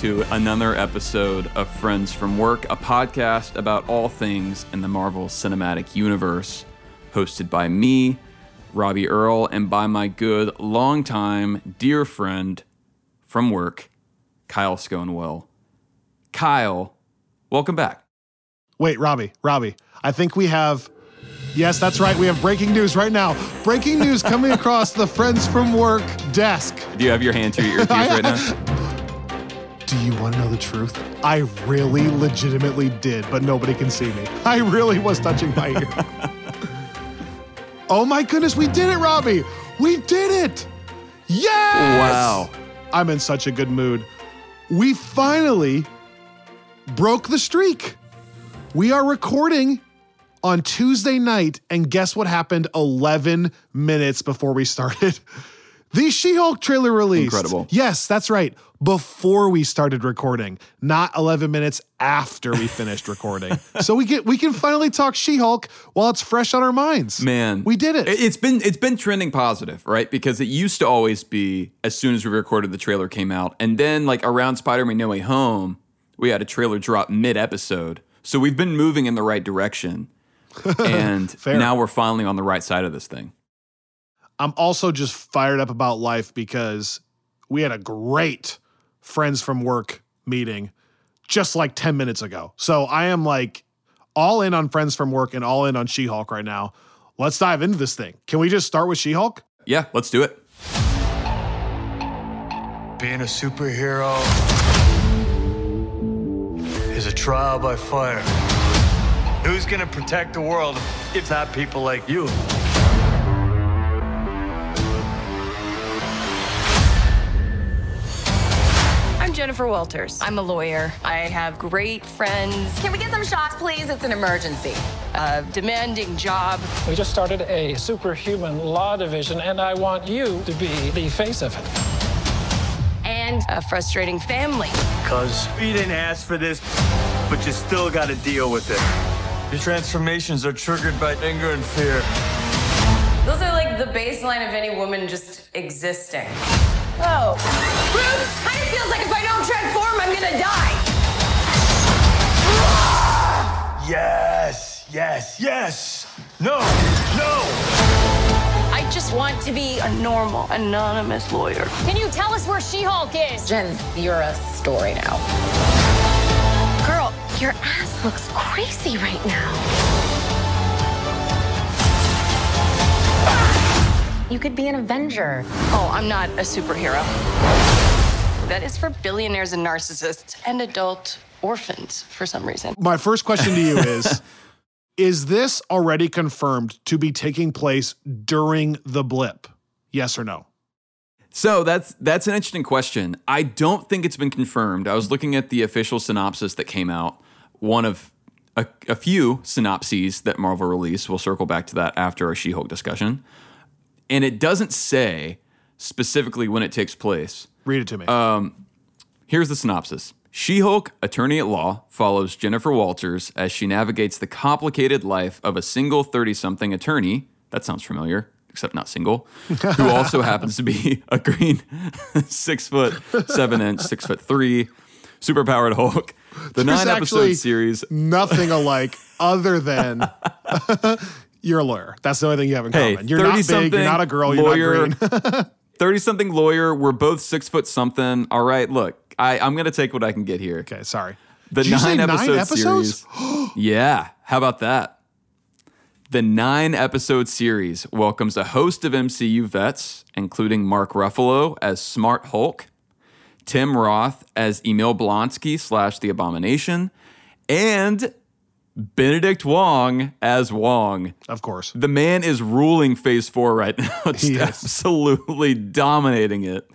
To another episode of Friends from Work, a podcast about all things in the Marvel Cinematic Universe, hosted by me, Robbie Earl, and by my good, longtime, dear friend from work, Kyle Sconewell. Kyle, welcome back. Wait, Robbie, Robbie, I think we have. Yes, that's right. We have breaking news right now. Breaking news coming across the Friends from Work desk. Do you have your hand to your earpiece right now? Do you want to know the truth? I really legitimately did, but nobody can see me. I really was touching my ear. oh my goodness, we did it, Robbie! We did it! Yes! Wow. I'm in such a good mood. We finally broke the streak. We are recording on Tuesday night, and guess what happened 11 minutes before we started? The She Hulk trailer release. Incredible. Yes, that's right. Before we started recording, not 11 minutes after we finished recording. So we get we can finally talk She Hulk while it's fresh on our minds. Man, we did it. It's been it's been trending positive, right? Because it used to always be as soon as we recorded, the trailer came out, and then like around Spider-Man: No Way Home, we had a trailer drop mid-episode. So we've been moving in the right direction, and now we're finally on the right side of this thing. I'm also just fired up about life because we had a great friends from work meeting just like 10 minutes ago. So I am like all in on friends from work and all in on She Hulk right now. Let's dive into this thing. Can we just start with She Hulk? Yeah, let's do it. Being a superhero is a trial by fire. Who's gonna protect the world if not people like you? Jennifer Walters. I'm a lawyer. I have great friends. Can we get some shots, please? It's an emergency. A demanding job. We just started a superhuman law division, and I want you to be the face of it. And a frustrating family. Cause you didn't ask for this, but you still gotta deal with it. Your transformations are triggered by anger and fear. Those are like the baseline of any woman just existing. Oh. Bruce, kind of feels like if I don't transform, I'm gonna die. Yes, yes, yes. No, no. I just want to be a normal, anonymous lawyer. Can you tell us where She-Hulk is? Jen, you're a story now. Girl, your ass looks crazy right now. You could be an Avenger. Oh, I'm not a superhero. That is for billionaires and narcissists and adult orphans for some reason. My first question to you is Is this already confirmed to be taking place during the blip? Yes or no? So that's that's an interesting question. I don't think it's been confirmed. I was looking at the official synopsis that came out. One of a, a few synopses that Marvel released. We'll circle back to that after our She-Hulk discussion. And it doesn't say specifically when it takes place. Read it to me. Um, here's the synopsis. She-Hulk, attorney at law, follows Jennifer Walters as she navigates the complicated life of a single 30-something attorney. That sounds familiar, except not single, who also happens to be a green six foot seven inch, six foot three, superpowered Hulk. The There's nine episode series. Nothing alike other than you're a lawyer. That's the only thing you have in Hey, common. You're not big, 30-something you're not a girl, lawyer. you're not green. 30 something lawyer. We're both six foot something. All right, look, I, I'm going to take what I can get here. okay, sorry. The Did nine nine episode episodes? series. yeah, how about that? The nine episode series welcomes a host of MCU vets, including Mark Ruffalo as Smart Hulk, Tim Roth as Emil Blonsky slash The Abomination, and Benedict Wong as Wong. Of course. The man is ruling phase four right now. Just He is. absolutely dominating it.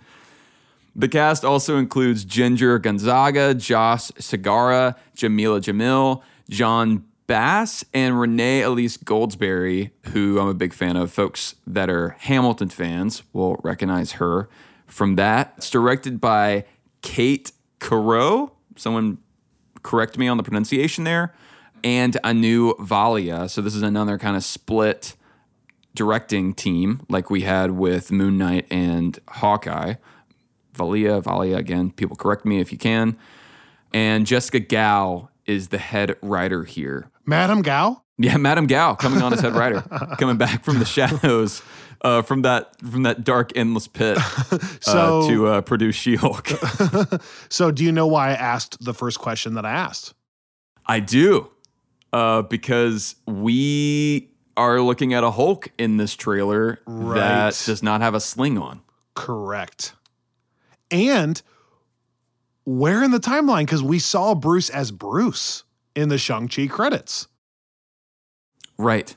The cast also includes Ginger Gonzaga, Joss Segarra, Jameela Jamil, Jon Bass, and Renee Elise Goldsberry, who I'm a big fan of. Folks that are Hamilton fans will recognize her from that. It's directed by Kate Caro. Someone correct me on the pronunciation there. And Anu Valia. So this is another kind of split directing team like we had with Moon Knight and Hawkeye. Valia, Valia again. People correct me if you can. And Jessica Gao is the head writer here. Madam Gao? Yeah, Madam Gao coming on as head writer, coming back from the shadows, uh, from that from that dark endless pit uh, So- to uh, produce She-Hulk. So, do you know why I asked the first question that I asked? I do, uh, because we are looking at a Hulk in this trailer Right. that does not have a sling on. Correct. And where in the timeline? Because we saw Bruce as Bruce in the Shang-Chi credits. Right.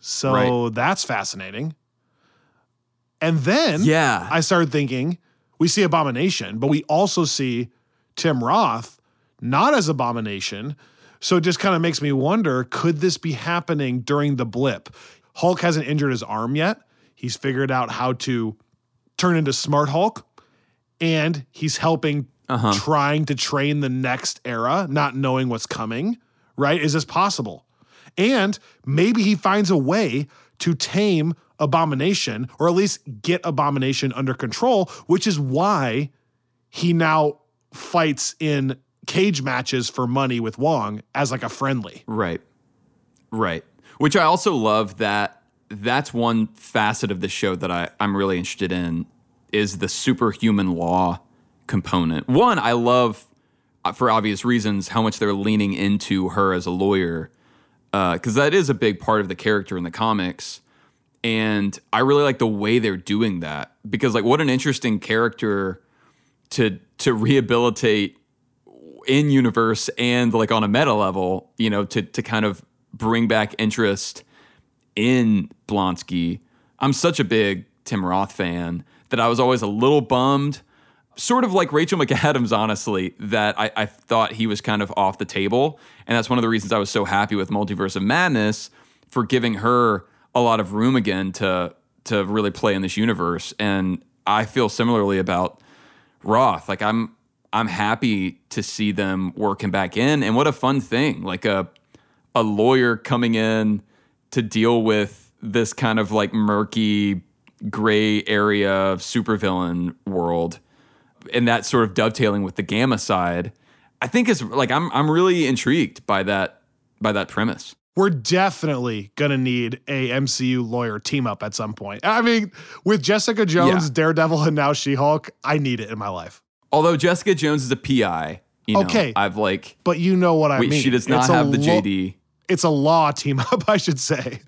So Right. that's fascinating. And then Yeah. I started thinking we see Abomination, but we also see Tim Roth not as Abomination. So it just kind of makes me wonder could this be happening during the blip? Hulk hasn't injured his arm yet. He's figured out how to turn into Smart Hulk, and he's helping Uh-huh. trying to train the next era, not knowing what's coming, right? Is this possible? And maybe he finds a way to tame Abomination or at least get Abomination under control, which is why he now fights in cage matches for money with Wong as like a friendly. Right. Right. Which I also love that that's one facet of the show that I, I'm really interested in is the superhuman law component. One, I love, uh, for obvious reasons, how much they're leaning into her as a lawyer, because that is a big part of the character in the comics. And I really like the way they're doing that because, like, what an interesting character to to rehabilitate in universe and like on a meta level, you know, to to kind of bring back interest in Blonsky. I'm such a big Tim Roth fan that I was always a little bummed, sort of like Rachel McAdams, honestly, that I, I thought he was kind of off the table. And that's one of the reasons I was so happy with Multiverse of Madness for giving her a lot of room again to to really play in this universe. And I feel similarly about Roth. Like I'm I'm happy to see them working back in. And what a fun thing. Like a a lawyer coming in to deal with this kind of like murky gray area of supervillain world. And that sort of dovetailing with the gamma side, I think is like I'm I'm really intrigued by that by that premise. We're definitely going to need a MCU lawyer team up at some point. I mean, with Jessica Jones, Yeah. Daredevil, and now She Hulk, I need it in my life. Although Jessica Jones is a PI, you know, Okay. I've like But you know what I mean. she does not It's have the lo- JD. It's a law team up, I should say.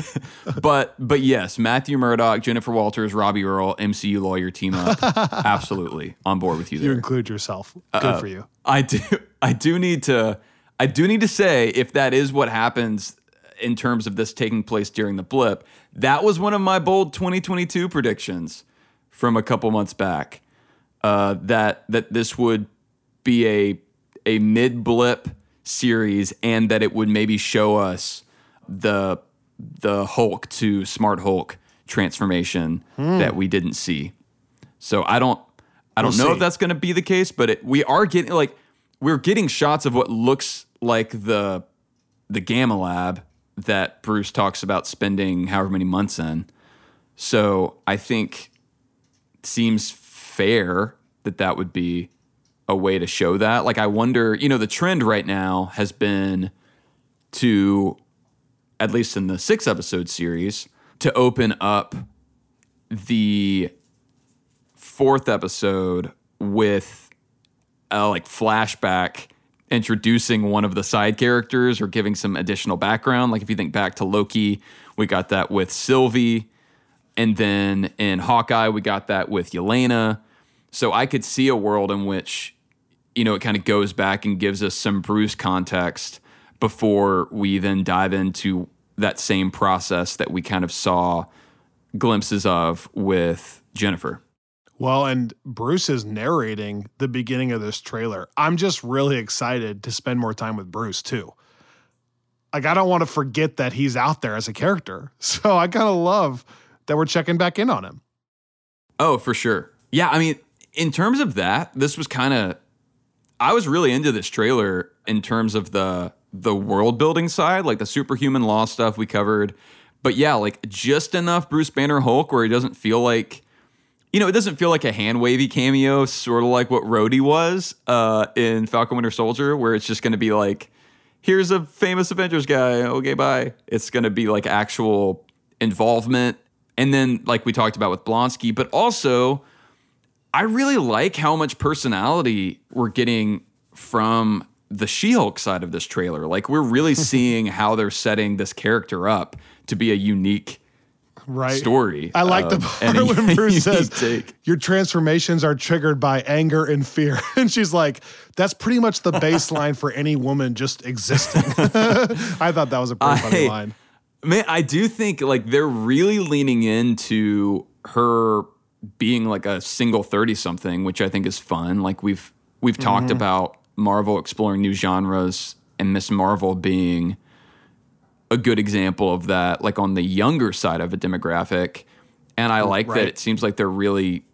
but but yes, Matthew Murdock, Jennifer Walters, Robbie Earl, MCU lawyer team up. Absolutely on board with you You include yourself. Good Uh, for you. I do I do need to I do need to say if that is what happens in terms of this taking place during the blip, that was one of my bold 2022 predictions from a couple months back. Uh, that that this would be a a mid blip series and that it would maybe show us the the Hulk to Smart Hulk transformation that we didn't see. So I don't I don't We'll know see. if that's going to be the case, but it, we are getting like we're getting shots of what looks like the the Gamma Lab that Bruce talks about spending however many months in. So I think it seems fair that that would be a way to show that. Like I wonder, you know, the trend right now has been to at least in the 6 episode series to open up the fourth episode with a like flashback introducing one of the side characters or giving some additional background. Like if you think back to Loki, we got that with Sylvie. And then in Hawkeye, we got that with Yelena. So I could see a world in which, you know, it kind of goes back and gives us some Bruce context before we then dive into that same process that we kind of saw glimpses of with Jennifer. Well, and Bruce is narrating the beginning of this trailer. I'm just really excited to spend more time with Bruce too. Like I don't want to forget that he's out there as a character. So I kind of love that we're checking back in on him. Oh, for sure. Yeah, I mean, in terms of that, this was kind of I was really into this trailer in terms of the the world building side, like the superhuman law stuff we covered. But yeah, like just enough Bruce Banner Hulk where he doesn't feel like you know, it doesn't feel like a hand wavy cameo, sort of like what Rhodey was uh, in Falcon Winter Soldier, where it's just going to be like, here's a famous Avengers guy. Okay, bye. It's going to be like actual involvement. And then, like we talked about with Blonsky, but also, I really like how much personality we're getting from the She Hulk side of this trailer. Like, we're really seeing how they're setting this character up to be a unique right story. I like the um, part when Bruce says take. your transformations are triggered by anger and fear, and she's like, "That's pretty much the baseline for any woman just existing." I thought that was a pretty funny I- line. Man, I do think like they're really leaning into her being like a single 30 something, which I think is fun. Like we've we've talked mm-hmm. about Marvel exploring new genres and Ms. Marvel being a good example of that, like on the younger side of a demographic. And I like that it seems like they're really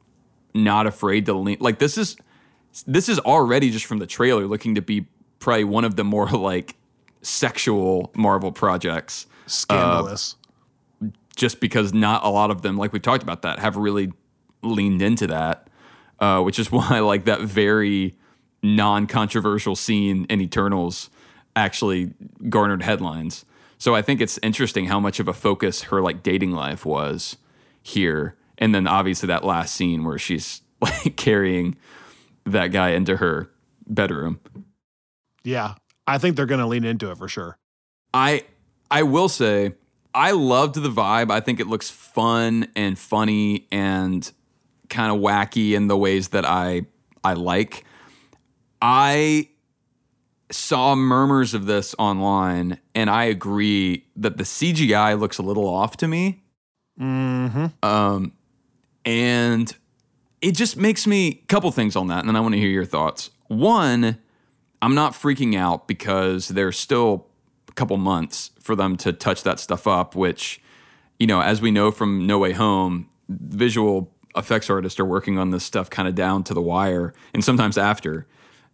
not afraid to lean like this is this is already just from the trailer looking to be probably one of the more like sexual Marvel projects uh, Scandalous. just because not a lot of them, like we've talked about that, have really leaned into that, uh, which is why like that very non-controversial scene in Eternals actually garnered headlines. So I think it's interesting how much of a focus her like dating life was here, and then obviously that last scene where she's like carrying that guy into her bedroom. yeah, I think they're going to lean into it for sure. I I will say I loved the vibe. I think it looks fun and funny and kind of wacky in the ways that I I like. I saw murmurs of this online and I agree that the CGI looks a little off to me. Mm-hmm. Um and it just makes me a couple things on that and then I want to hear your thoughts. One, I'm not freaking out because there's still a couple months for them to touch that stuff up, which, you know, as we know from No Way Home, visual effects artists are working on this stuff kind of down to the wire and sometimes after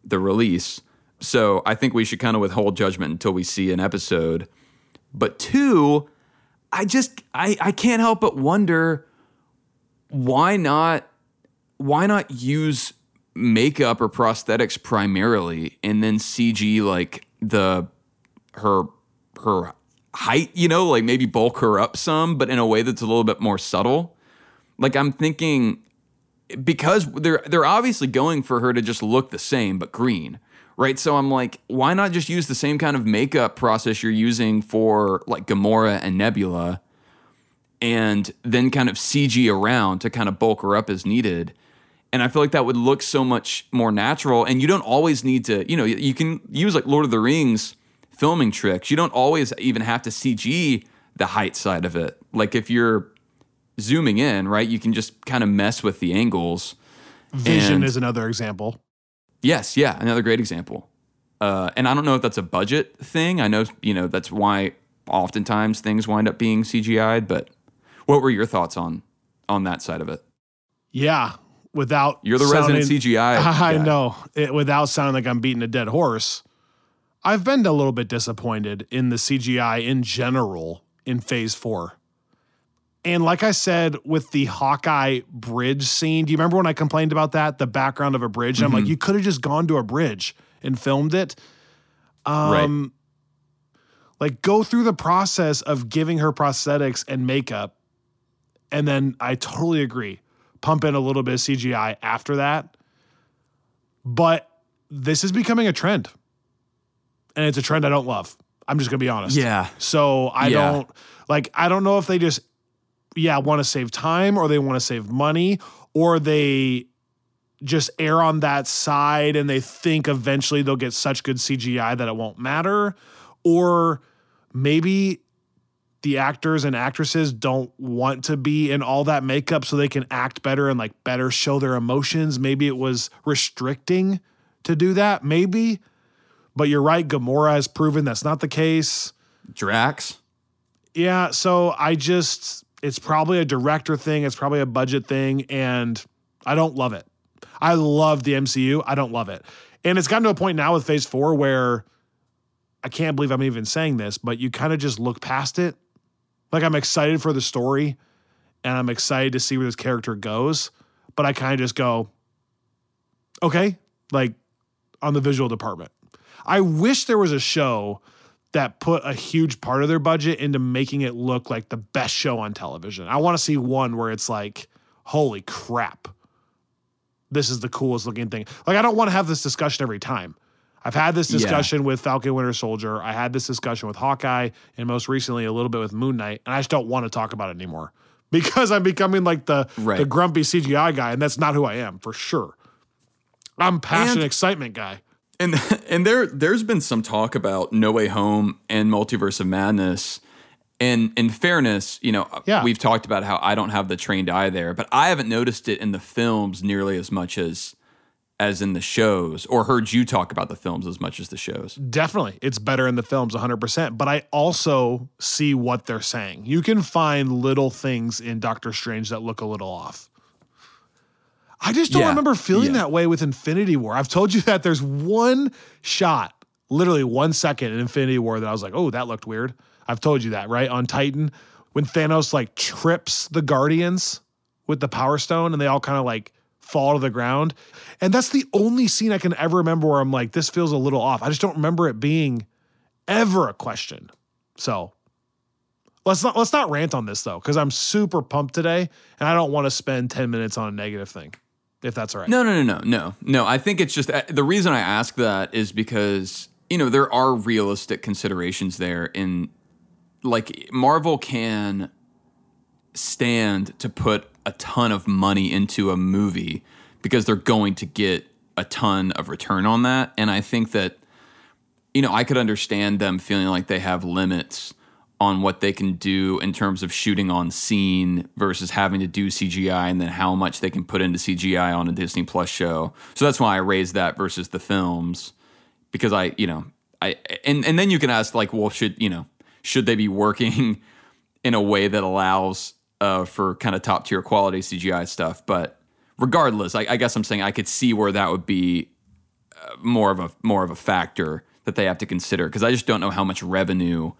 the release. So I think we should kind of withhold judgment until we see an episode. But two, I just I, I can't help but wonder why not why not use makeup or prosthetics primarily and then CG like the her her height, you know, like maybe bulk her up some, but in a way that's a little bit more subtle. Like I'm thinking because they're they're obviously going for her to just look the same but green. Right? So I'm like, why not just use the same kind of makeup process you're using for like Gamora and Nebula and then kind of CG around to kind of bulk her up as needed. And I feel like that would look so much more natural. And you don't always need to, you know, you can use like Lord of the Rings filming tricks. You don't always even have to CG the height side of it. Like if you're zooming in, right, you can just kind of mess with the angles. Vision And- is another example. Yes, yeah, another great example. Uh, and I don't know if that's a budget thing. I know, you know, that's why oftentimes things wind up being CGI'd. But what were your thoughts on on that side of it? Yeah, without You're the sounding- resident CGI. I guy. know. It, without sounding like I'm beating a dead horse, I've been a little bit disappointed in the CGI in general in Phase Four. And like I said, with the Hawkeye bridge scene, do you remember when I complained about that? The background of a bridge. And I'm like, you could have just gone to a bridge and filmed it. Um, like go through the process of giving her prosthetics and makeup. And then I totally agree. Pump in a little bit of CGI after that. But this is becoming a trend. And it's a trend I don't love. I'm just gonna be honest. Yeah. So I Yeah. don't like I don't know if they just yeah, want to save time or they want to save money or they just err on that side and they think eventually they'll get such good CGI that it won't matter or maybe the actors and actresses don't want to be in all that makeup so they can act better and like better show their emotions. Maybe it was restricting to do that, maybe. But you're right, Gamora has proven that's not the case. Drax. Yeah, so I just it's probably a director thing, it's probably a budget thing and I don't love it. I love the MCU, I don't love it. And it's gotten to a point now with Phase 4 where I can't believe I'm even saying this, but you kind of just look past it. Like I'm excited for the story and I'm excited to see where this character goes, but I kind of just go, okay, like on the visual department. I wish there was a show that put a huge part of their budget into making it look like the best show on television. I want to see one where it's like, holy crap, this is the coolest looking thing. Like, I don't want to have this discussion every time. I've had this Yeah. discussion with Falcon Winter Soldier. I had this discussion with Hawkeye, and most recently a little bit with Moon Knight. And I just don't want to talk about it anymore because I'm becoming like the Right. the grumpy CGI guy, and that's not who I am for sure. I'm passion And- excitement guy. And and there there's been some talk about No Way Home and Multiverse of Madness. And in fairness, you know, Yeah. we've talked about how I don't have the trained eye there, but I haven't noticed it in the films nearly as much as as in the shows, or heard you talk about the films as much as the shows. Definitely. It's better in the films 100%. But I also see what they're saying. You can find little things in Doctor Strange that look a little off. I just don't Yeah. remember feeling Yeah. that way with Infinity War. I've told you that there's one shot, literally one second in Infinity War that I was like, oh, that looked weird. I've told you that, right? On Titan, when Thanos like trips the Guardians with the Power Stone and they all kind of like fall to the ground. And that's the only scene I can ever remember where I'm like, this feels a little off. I just don't remember it being ever a question. So let's not let's not rant on this though, because I'm super pumped today and I don't want to spend 10 minutes on a negative thing, if that's all right. No, no, no, no, no, no. I think it's just uh, the reason I ask that is because you know there are realistic considerations there. In like Marvel can stand to put a ton of money into a movie because they're going to get a ton of return on that, and I think that you know I could understand them feeling like they have limits on what they can do in terms of shooting on scene versus having to do CGI and then how much they can put into CGI on a Disney Plus show. So that's why I raised that versus the films because I, you know, I and and then you can ask like, well, should, you know, should they be working in a way that allows uh, for kind of top tier quality CGI stuff? But regardless, I, I guess I'm saying I could see where that would be uh, more of a more of a factor that they have to consider because I just don't know how much revenue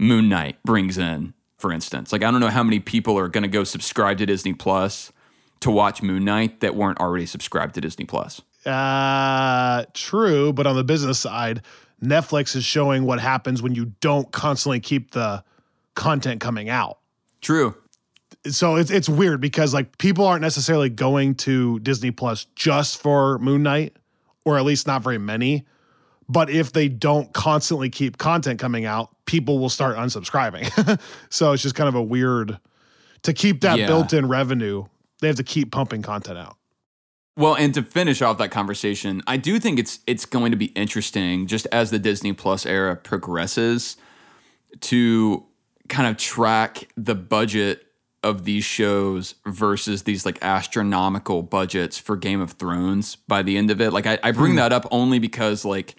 Moon Knight brings in, for instance. Like I don't know how many people are going to go subscribe to Disney Plus to watch Moon Knight that weren't already subscribed to Disney Plus. Uh, true, but on the business side, Netflix is showing what happens when you don't constantly keep the content coming out. True. So it's it's weird because like people aren't necessarily going to Disney Plus just for Moon Knight, or at least not very many. But if they don't constantly keep content coming out, people will start unsubscribing. so it's just kind of a weird to keep that Yeah. built-in revenue. They have to keep pumping content out. Well, and to finish off that conversation, I do think it's it's going to be interesting just as the Disney Plus era progresses to kind of track the budget of these shows versus these like astronomical budgets for Game of Thrones by the end of it. Like I, I bring hmm. that up only because like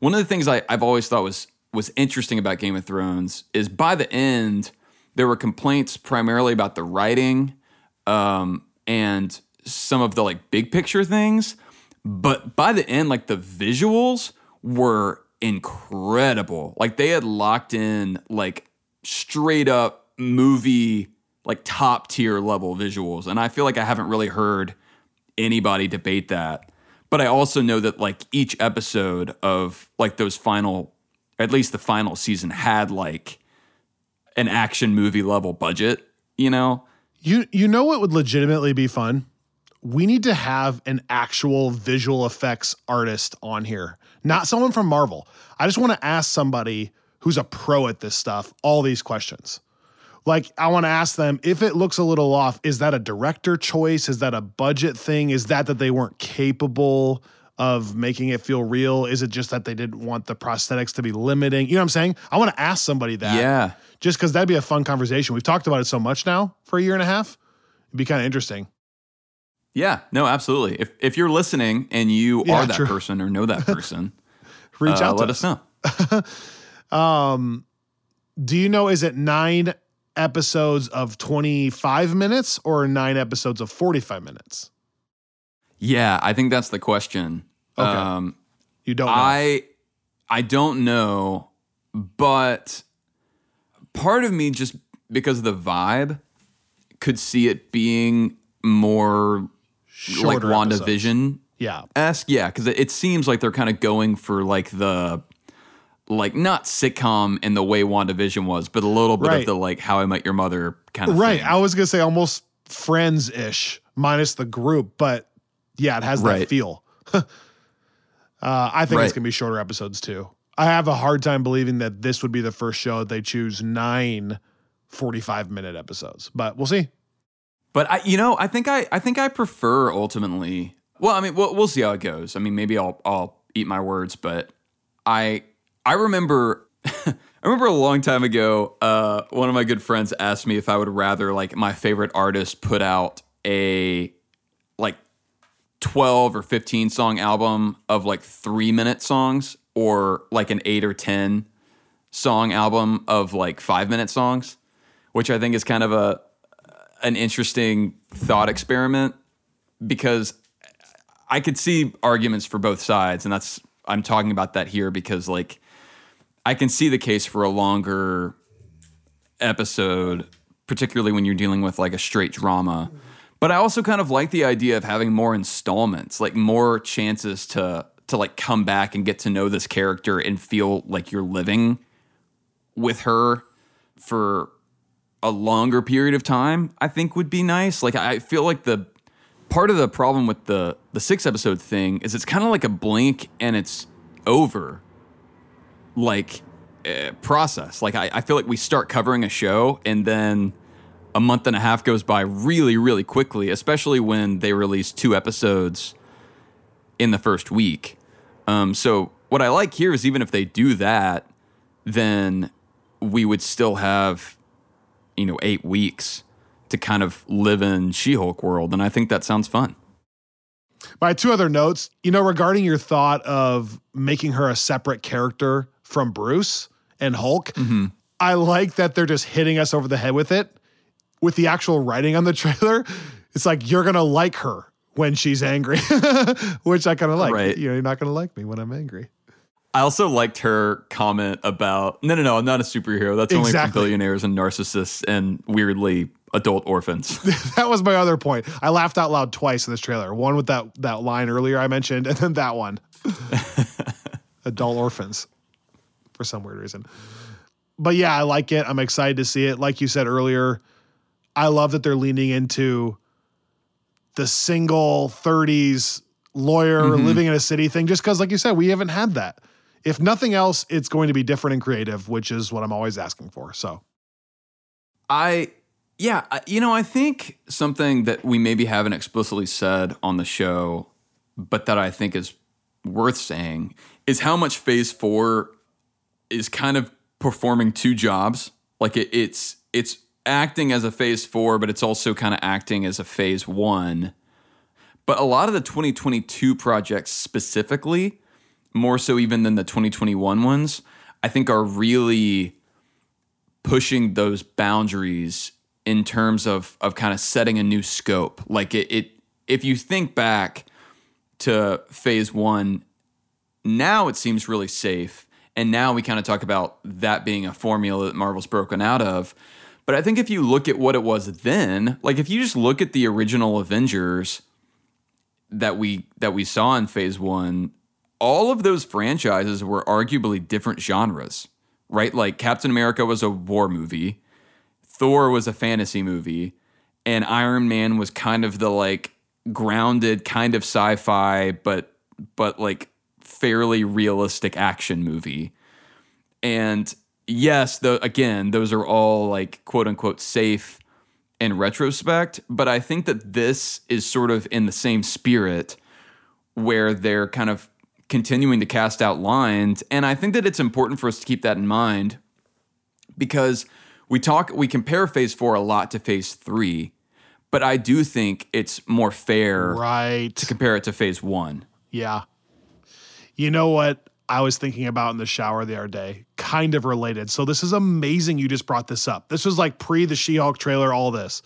one of the things I, I've always thought was was interesting about Game of Thrones is by the end there were complaints primarily about the writing um, and some of the like big picture things. But by the end, like the visuals were incredible. Like they had locked in like straight up movie, like top tier level visuals. And I feel like I haven't really heard anybody debate that. But I also know that like each episode of like those final, at least the final season had like an action movie level budget, you know? You you know what would legitimately be fun? We need to have an actual visual effects artist on here, not someone from Marvel. I just want to ask somebody who's a pro at this stuff all these questions. Like I want to ask them if it looks a little off, is that a director choice? Is that a budget thing? Is that that they weren't capable of making it feel real? Is it just that they didn't want the prosthetics to be limiting? You know what I'm saying? I want to ask somebody that Yeah. just because that'd be a fun conversation. We've talked about it so much now for a year and a half. It'd be kind of interesting. Yeah, no, absolutely. If if you're listening and you Yeah, are that true. person or know that person, Reach uh, out to let us know. Um, do you know is it nine episodes of 25 minutes or nine episodes of 45 minutes? Yeah, I think that's the question. Okay. Um, You don't know. I I don't know, but part of me just because of the vibe could see it being more like Shorter episodes. WandaVision Yeah. esque. Yeah, because it, it seems like they're kind of going for like the like not sitcom in the way WandaVision was, but a little bit Right. of the like How I Met Your Mother kind of Right. thing. I was gonna say almost friends ish, minus the group, but yeah, it has that feel. uh, I think it's gonna be shorter episodes too. I have a hard time believing that this would be the first show that they choose nine 45 minute episodes, but we'll see. But I, you know, I think I, I think I prefer ultimately. Well, I mean, we'll, we'll see how it goes. I mean, maybe I'll, I'll eat my words, but I, I remember, I remember a long time ago, uh, one of my good friends asked me if I would rather like my favorite artist put out a like 12 or 15 song album of like three minute songs or like an eight or 10 song album of like five minute songs, which I think is kind of a, an interesting thought experiment because I could see arguments for both sides, and that's I'm talking about that here because like I can see the case for a longer episode, particularly when you're dealing with like a straight drama. But I also kind of like the idea of having more installments, like more chances to to like come back and get to know this character and feel like you're living with her for a longer period of time, I think would be nice. Like I feel like the part of the problem with the the six episode thing is it's kind of like a blink and it's over like uh, process. Like I, I feel like we start covering a show and then a month and a half goes by really really quickly, especially when they release two episodes in the first week. Um, so what I like here is even if they do that, then we would still have you know eight weeks to kind of live in She-Hulk world, and I think that sounds fun. My two other notes, you know, regarding your thought of making her a separate character from Bruce and Hulk, mm-hmm. I like that they're just hitting us over the head with it. With the actual writing on the trailer, it's like you're gonna like her when she's angry, which I kind of like. Right. You know, you're not gonna like me when I'm angry. I also liked her comment about no, no, no, I'm not a superhero. That's only for billionaires and narcissists and weirdly adult orphans. That was my other point. I laughed out loud twice in this trailer. One with that that line earlier I mentioned, and then that one. Adult orphans, for some weird reason. But yeah, I like it. I'm excited to see it. Like you said earlier, I love that they're leaning into the single 30s lawyer mm-hmm. living in a city thing, just because, like you said, we haven't had that. If nothing else, it's going to be different and creative, which is what I'm always asking for. So I, yeah, you know, I think something that we maybe haven't explicitly said on the show, but that I think is worth saying is how much Phase Four is kind of performing two jobs. Like it, it's it's acting as a Phase Four, but it's also kind of acting as a Phase One. But a lot of the 2022 projects specifically, more so even than the 2021 ones, I think are really pushing those boundaries in terms of of kind of setting a new scope. Like it, it if you think back to phase one, now it seems really safe. And now we kind of talk about that being a formula that Marvel's broken out of. But I think if you look at what it was then, like if you just look at the original Avengers that we that we saw in phase one, all of those franchises were arguably different genres, right? Like Captain America was a war movie, Thor was a fantasy movie, and Iron Man was kind of the like grounded kind of sci-fi but but like fairly realistic action movie. And yes, the again, those are all like quote unquote safe in retrospect, but I think that this is sort of in the same spirit where they're kind of continuing to cast out lines. And I think that it's important for us to keep that in mind because we talk, we compare phase four a lot to phase three, but I do think it's more fair right. to compare it to phase one. Yeah. You know what I was thinking about in the shower the other day? Kind of related. So this is amazing you just brought this up. This was like pre the She-Hulk trailer, all this.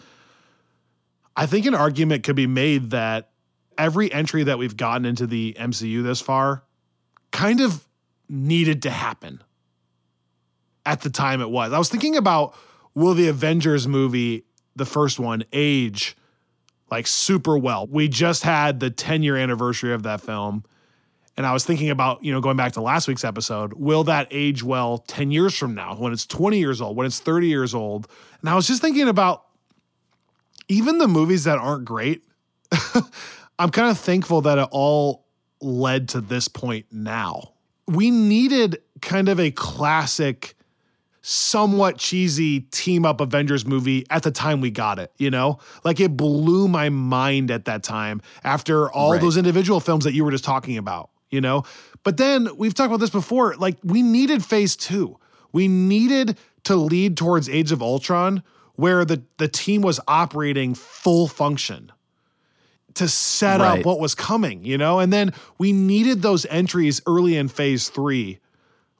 I think an argument could be made that every entry that we've gotten into the MCU this far kind of needed to happen at the time it was. I was thinking about will the Avengers movie, the first one, age like super well. We just had the 10 year anniversary of that film. And I was thinking about, you know, going back to last week's episode, will that age well 10 years from now when it's 20 years old, when it's 30 years old? And I was just thinking about even the movies that aren't great. I'm kind of thankful that it all led to this point now. We needed kind of a classic somewhat cheesy team up Avengers movie at the time we got it, you know? Like it blew my mind at that time after all Right. those individual films that you were just talking about, you know? But then we've talked about this before, like we needed phase 2. We needed to lead towards Age of Ultron where the the team was operating full function to set Right. up what was coming, you know? And then we needed those entries early in phase 3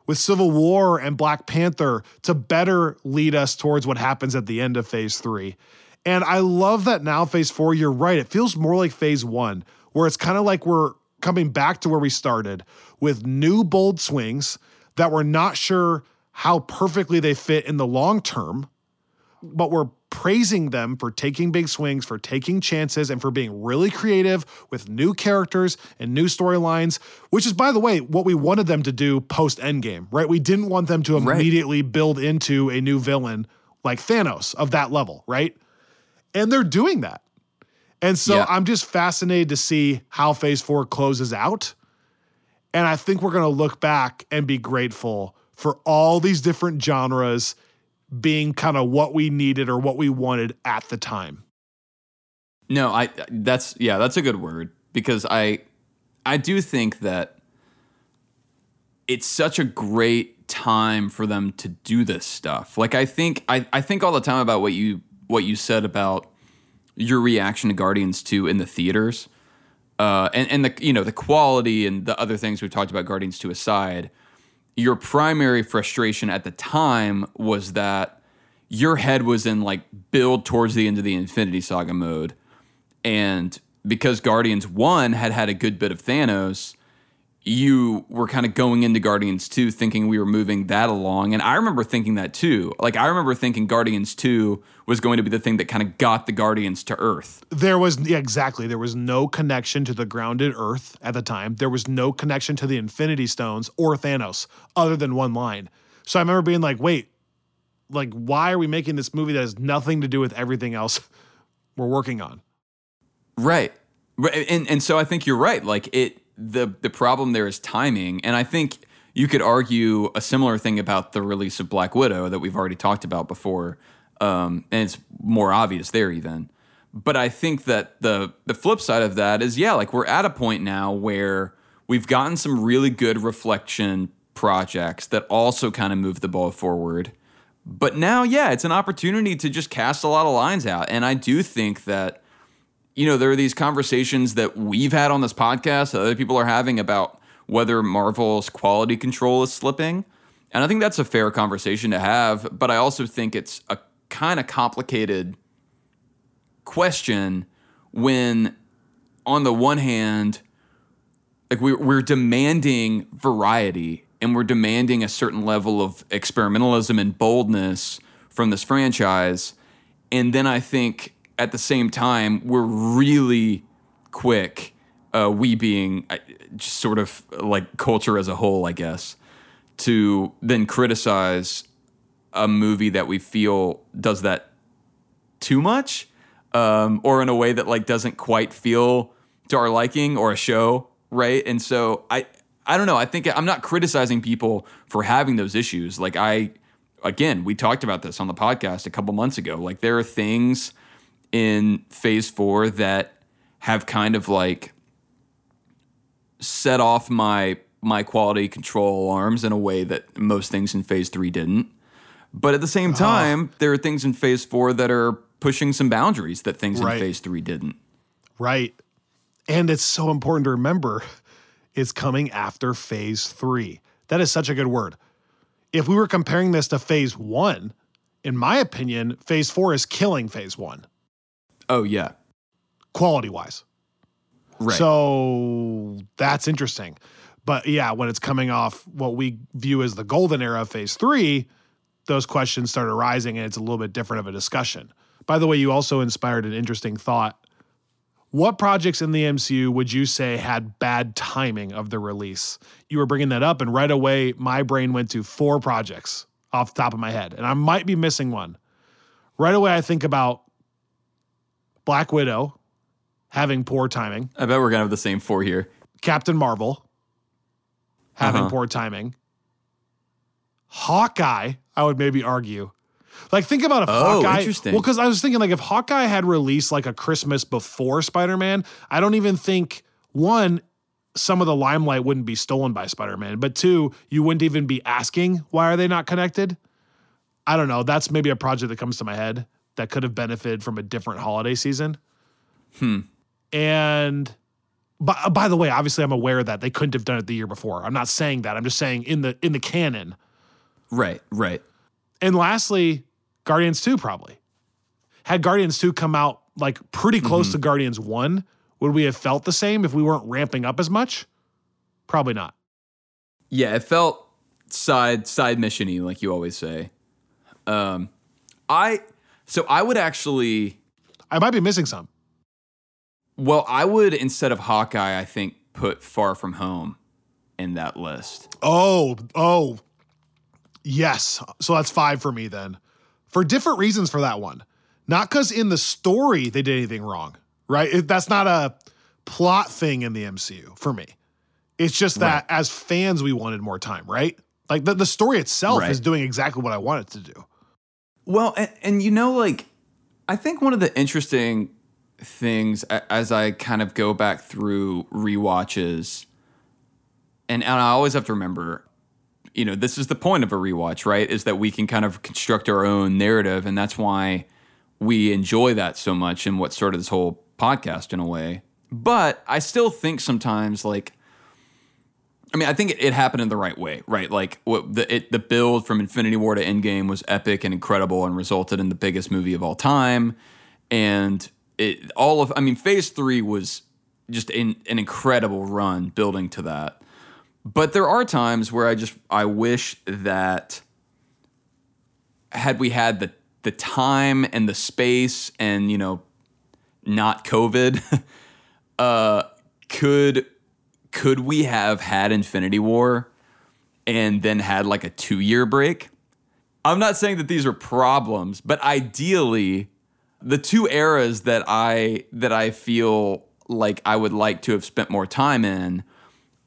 with Civil War and Black Panther to better lead us towards what happens at the end of phase three. And I love that now, phase four, you're right. It feels more like phase one, where it's kind of like we're coming back to where we started with new bold swings that we're not sure how perfectly they fit in the long term, but we're praising them for taking big swings, for taking chances, and for being really creative with new characters and new storylines, which is, by the way, what we wanted them to do post Endgame, right? We didn't want them to Right. immediately build into a new villain like Thanos of that level, right? And they're doing that. And so Yeah. I'm just fascinated to see how phase four closes out. And I think we're going to look back and be grateful for all these different genres being kind of what we needed or what we wanted at the time. No, I that's yeah, that's a good word because I I do think that it's such a great time for them to do this stuff. Like I think I, I think all the time about what you what you said about your reaction to Guardians 2 in the theaters. Uh, and, and the you know the quality and the other things we've talked about Guardians 2 aside, your primary frustration at the time was that your head was in like build towards the end of the Infinity Saga mode. And because Guardians 1 had had a good bit of Thanos, you were kind of going into Guardians 2 thinking we were moving that along. And I remember thinking that too. Like, I remember thinking Guardians 2 was going to be the thing that kind of got the Guardians to Earth. There was yeah, exactly there was no connection to the grounded Earth at the time. There was no connection to the Infinity Stones or Thanos other than one line. So I remember being like, "Wait, like why are we making this movie that has nothing to do with everything else we're working on?" Right. Right. And and so I think you're right. Like it the the problem there is timing. And I think you could argue a similar thing about the release of Black Widow that we've already talked about before. Um, and it's more obvious there even. But I think that the the flip side of that is yeah, like we're at a point now where we've gotten some really good reflection projects that also kind of move the ball forward. But now, yeah, it's an opportunity to just cast a lot of lines out. And I do think that you know, there are these conversations that we've had on this podcast, that other people are having about whether Marvel's quality control is slipping. And I think that's a fair conversation to have, but I also think it's a kind of complicated question when, on the one hand, like we, we're demanding variety and we're demanding a certain level of experimentalism and boldness from this franchise. And then I think at the same time, we're really quick, uh, we being uh, just sort of like culture as a whole, I guess, to then criticize a movie that we feel does that too much um, or in a way that like doesn't quite feel to our liking or a show right? And so i i don't know. I think i'm not criticizing people for having those issues. Like i again we talked about this on the podcast a couple months ago. Like there are things in phase four that have kind of like set off my my quality control alarms in a way that most things in phase three didn't but at the same uh-huh. time, there are things in phase four that are pushing some boundaries that things Right. in phase three didn't. Right. And it's so important to remember it's coming after phase three. That is such a good word. If we were comparing this to phase one, in my opinion, phase four is killing phase one, Oh yeah, quality wise. right. So that's interesting. But yeah, when it's coming off what we view as the golden era of phase three, those questions start arising and it's a little bit different of a discussion. By the way, you also inspired an interesting thought What projects in the MCU would you say had bad timing of the release? You were bringing that up, and right away, my brain went to four projects off the top of my head, and I might be missing one. Right away, I think about Black Widow having poor timing, I bet we're gonna have the same four here. Captain Marvel having Uh-huh. poor timing, Hawkeye, I would maybe argue. Like, think about if Oh, Hawkeye. interesting. Well, because I was thinking, like, if Hawkeye had released like a Christmas before Spider Man, I don't even think one, some of the limelight wouldn't be stolen by Spider Man, but two, you wouldn't even be asking why are they not connected. I don't know. That's maybe a project that comes to my head that could have benefited from a different holiday season. Hmm. And by, by the way, obviously, I'm aware that they couldn't have done it the year before. I'm not saying that. I'm just saying in the in the canon. Right, right. And lastly, Guardians 2 probably. Had Guardians 2 come out like pretty close to Guardians 1, would we have felt the same if we weren't ramping up as much? Probably not. Yeah, it felt side side missiony, like you always say. Um, I so I would actually I might be missing some. well, I would instead of Hawkeye, I think put Far From Home in that list. Oh, oh. Yes. So that's 5 for me then. For different reasons for that one. Not cuz in the story they did anything wrong, right? It, that's not a plot thing in the MCU for me. It's just that as fans we wanted more time, right? Like the, the story itself Right. is doing exactly what I want it to do. Well, and, and you know, like, I think one of the interesting things as I kind of go back through rewatches, and, and I always have to remember, you know, this is the point of a rewatch, right? Is that we can kind of construct our own narrative, and that's why we enjoy that so much and what started this whole podcast in a way. But I still think sometimes, like, I mean, I think it, it happened in the right way, right? Like what the it, the build from Infinity War to Endgame was epic and incredible, and resulted in the biggest movie of all time. And it all of, I mean, Phase Three was just in, an incredible run building to that. But there are times where I just I wish that had we had the the time and the space and you know not COVID, uh, could could we have had Infinity War and then had like a two year break? I'm not saying that these are problems, but ideally, the to eras that I that I feel like I would like to have spent more time in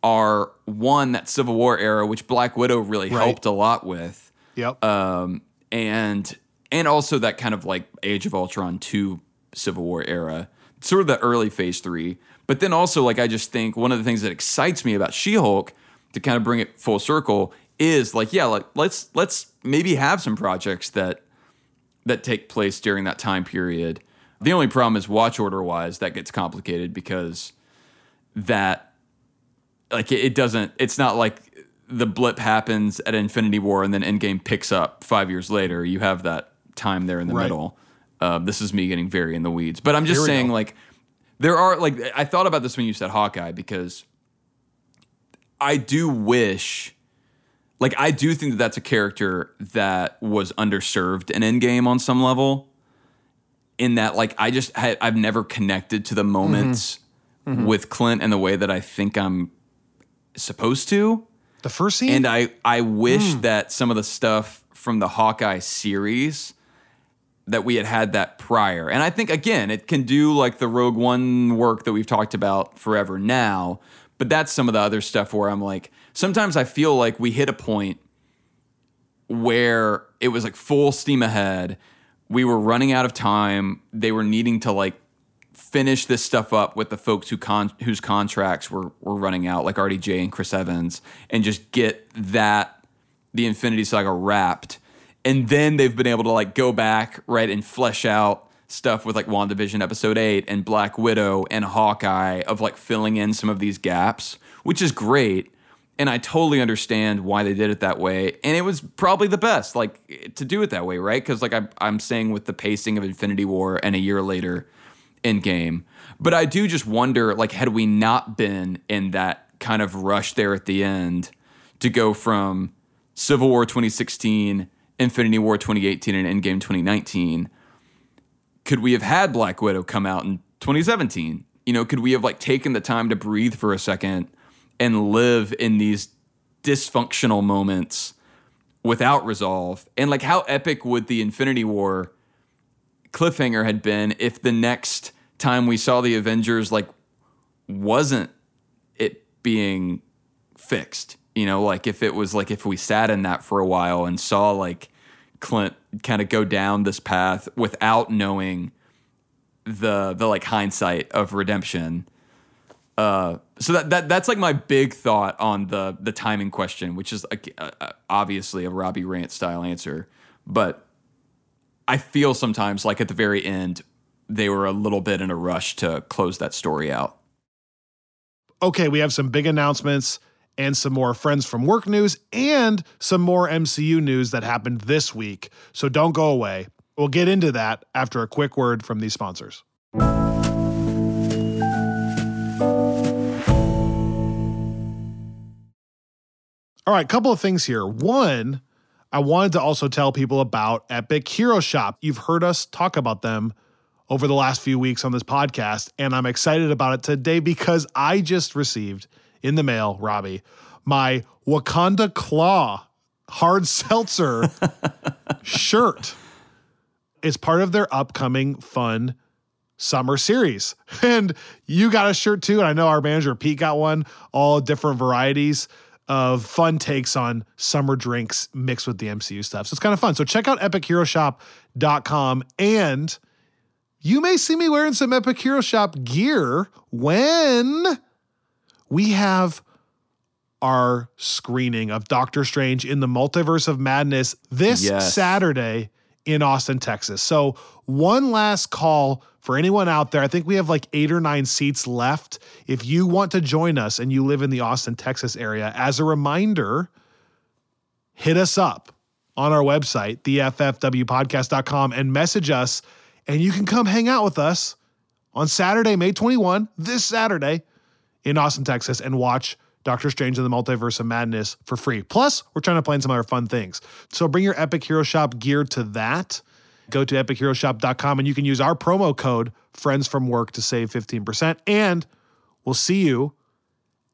are one that Civil War era, which Black Widow really Right. helped a lot with, Yep. um, and and also that kind of like Age of Ultron two Civil War era, sort of the early Phase three. But then also like I just think one of the things that excites me about She Hulk to kind of bring it full circle is like yeah like let's let's maybe have some projects that that take place during that time period. The only problem is watch order wise that gets complicated because that like it, it doesn't it's not like the blip happens at Infinity War and then Endgame picks up five years later. You have that time there in the Right. middle. Uh, this is me getting very in the weeds, but I'm just we saying like there are like I thought about this when you said Hawkeye because I do wish like I do think that that's a character that was underserved in Endgame on some level. In that, like, I just had, I've never connected to the moments mm-hmm. Mm-hmm. with Clint in the way that I think I'm supposed to, the first scene? and I I wish mm. that some of the stuff from the Hawkeye series that we had had that prior, and I think again it can do like the Rogue One work that we've talked about forever now, but that's some of the other stuff where I'm like sometimes I feel like we hit a point where it was like full steam ahead. We were running out of time. They were needing to like finish this stuff up with the folks who con- whose contracts were were running out, like RDJ and Chris Evans, and just get that the Infinity Saga wrapped. And then they've been able to like go back right and flesh out stuff with like WandaVision episode 8 and Black Widow and Hawkeye of like filling in some of these gaps, which is great. And I totally understand why they did it that way. And it was probably the best, like to do it that way, right? Because like I'm, I'm saying with the pacing of Infinity War and a year later, Endgame. But I do just wonder, like, had we not been in that kind of rush there at the end to go from Civil War 2016, Infinity War 2018, and Endgame 2019, could we have had Black Widow come out in 2017? You know, could we have like taken the time to breathe for a second and live in these dysfunctional moments without resolve? And like, how epic would the Infinity War cliffhanger had been if the next time we saw the Avengers like wasn't it being fixed? You know, like if it was like if we sat in that for a while and saw like Clint kind of go down this path without knowing the the like hindsight of redemption. Uh, so that, that that's like my big thought on the the timing question, which is uh, uh, obviously a Robbie Rant style answer, but I feel sometimes like at the very end they were a little bit in a rush to close that story out. Okay, we have some big announcements and some more friends from work news and some more MCU news that happened this week. So don't go away. We'll get into that after a quick word from these sponsors. All right, couple of things here. One, I wanted to also tell people about Epic Hero Shop. You've heard us talk about them over the last few weeks on this podcast, and I'm excited about it today because I just received in the mail, Robbie, my Wakanda Claw hard seltzer shirt. It's part of their upcoming fun summer series. And you got a shirt too. And I know our manager Pete got one, all different varieties of fun takes on summer drinks mixed with the MCU stuff. So it's kind of fun. So check out epicheroshop.com and you may see me wearing some Epic Hero Shop gear when we have our screening of Doctor Strange in the Multiverse of Madness this Yes. Saturday in Austin, Texas. So, one last call for anyone out there. I think we have like eight or nine seats left. If you want to join us and you live in the Austin, Texas area, as a reminder, hit us up on our website, theffwpodcast.com, and message us, and you can come hang out with us on Saturday, May 21, this Saturday in Austin, Texas, and watch Doctor Strange and the Multiverse of Madness for free. Plus, we're trying to plan some other fun things. So bring your Epic Hero Shop gear to that. Go to epicheroshop.com and you can use our promo code Friends from Work to save 15%. And we'll see you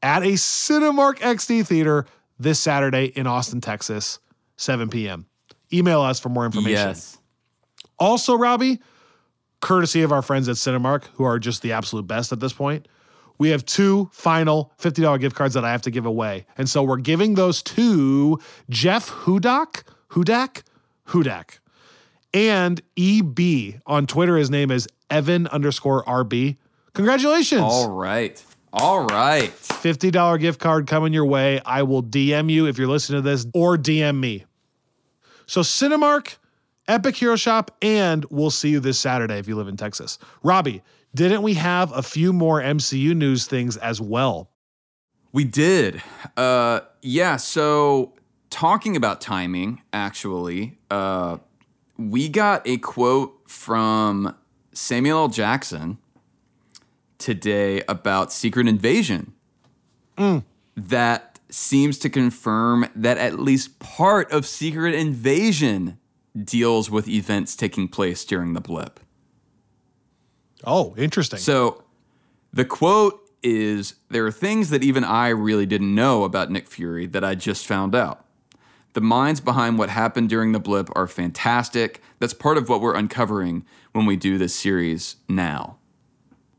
at a Cinemark XD theater this Saturday in Austin, Texas, 7 p.m. Email us for more information. Yes. Also, Robbie, courtesy of our friends at Cinemark, who are just the absolute best at this point, we have two final $50 gift cards that I have to give away. And so we're giving those to Jeff Hudak, Hudak, Hudak, and EB. On Twitter, his name is Evan underscore RB. Congratulations. All right. All right. $50 gift card coming your way. I will DM you if you're listening to this or DM me. So, Cinemark, Epic Hero Shop, and we'll see you this Saturday if you live in Texas. Robbie, didn't we have a few more MCU news things as well? We did. Uh, yeah. So, talking about timing, actually, uh, we got a quote from Samuel L. Jackson today about Secret Invasion that seems to confirm that at least part of Secret Invasion deals with events taking place during the blip. Oh, interesting. So the quote is There are things that even I really didn't know about Nick Fury that I just found out. The minds behind what happened during the blip are fantastic. That's part of what we're uncovering when we do this series now.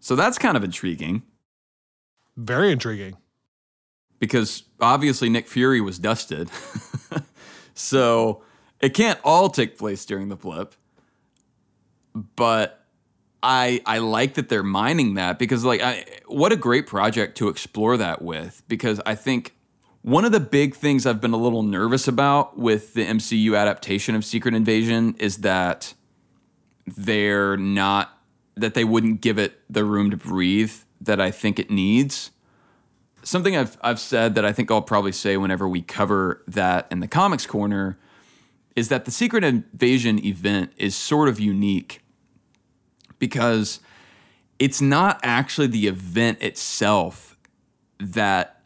So that's kind of intriguing Very intriguing. because obviously Nick Fury was dusted. so it can't all take place during the blip. But I I like that they're mining that because like I, what a great project to explore that with because I think one of the big things I've been a little nervous about with the MCU adaptation of Secret Invasion is that they're not that they wouldn't give it the room to breathe that I think it needs. Something I've I've said that I think I'll probably say whenever we cover that in the comics corner is that the Secret Invasion event is sort of unique because it's not actually the event itself that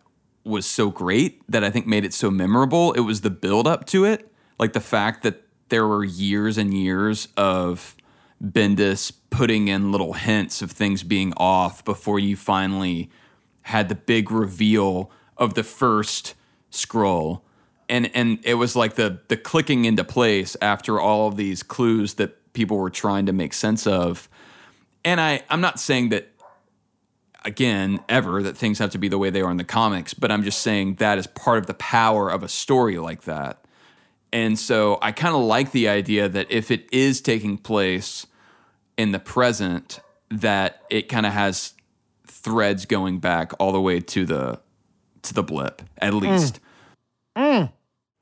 was so great that I think made it so memorable. It was the build up to it, like the fact that there were years and years of Bendis putting in little hints of things being off before you finally had the big reveal of the first Skrull. And and it was like the the clicking into place after all of these clues that people were trying to make sense of. And I I'm not saying that again ever that things have to be the way they are in the comics, but I'm just saying that is part of the power of a story like that. And so I kind of like the idea that if it is taking place in the present, that it kind of has threads going back all the way to the to the blip at least. Mm. Mm.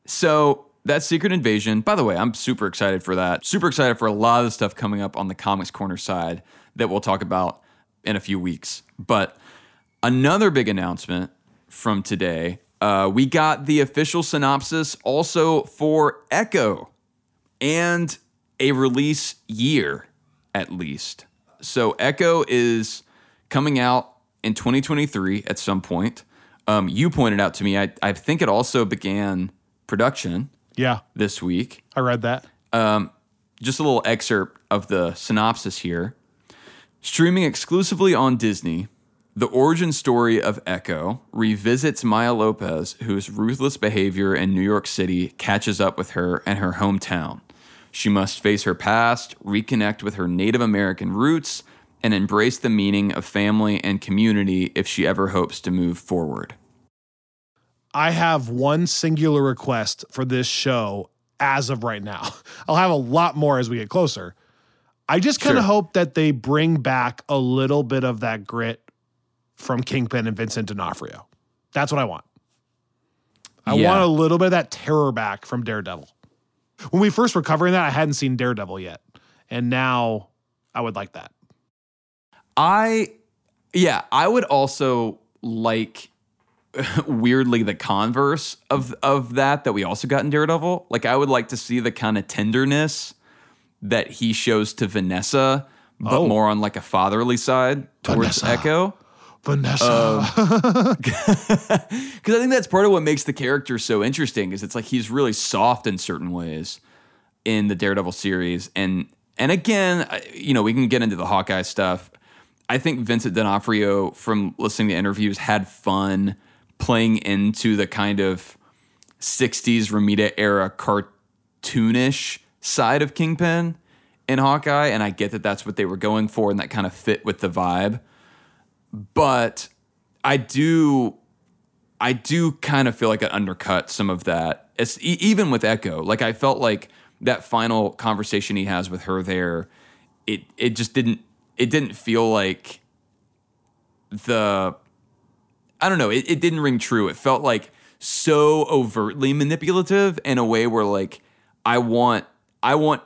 So that's Secret Invasion. By the way, I'm super excited for that. Super excited for a lot of the stuff coming up on the Comics Corner side that we'll talk about in a few weeks. But another big announcement from today uh, we got the official synopsis also for Echo and a release year at least. So Echo is coming out in 2023 at some point. Um, you pointed out to me, I, I think it also began production Yeah, this week. I read that. Um, just a little excerpt of the synopsis here. Streaming exclusively on Disney, the origin story of Echo revisits Maya Lopez, whose ruthless behavior in New York City catches up with her and her hometown. She must face her past, reconnect with her Native American roots, and embrace the meaning of family and community if she ever hopes to move forward. I have one singular request for this show as of right now. I'll have a lot more as we get closer. I just kind of Sure. hope that they bring back a little bit of that grit from Kingpin and Vincent D'Onofrio. That's what I want. I Yeah. want a little bit of that terror back from Daredevil. When we first were covering that, I hadn't seen Daredevil yet. And now I would like that. I yeah, I would also like weirdly the converse of of that that we also got in Daredevil. Like I would like to see the kind of tenderness that he shows to Vanessa, but Oh. more on like a fatherly side towards Vanessa. Echo. Vanessa. Um, because I think that's part of what makes the character so interesting. Is it's like he's really soft in certain ways in the Daredevil series, and and again, you know, we can get into the Hawkeye stuff. I think Vincent D'Onofrio, from listening to interviews, had fun playing into the kind of '60s Romita era cartoonish side of Kingpin in Hawkeye, and I get that that's what they were going for, and that kind of fit with the vibe. But I do I do kind of feel like it undercut some of that. It's, e- even with Echo, like I felt like that final conversation he has with her there, it it just didn't it didn't feel like the I don't know, it, it didn't ring true. It felt like so overtly manipulative in a way where like I want I want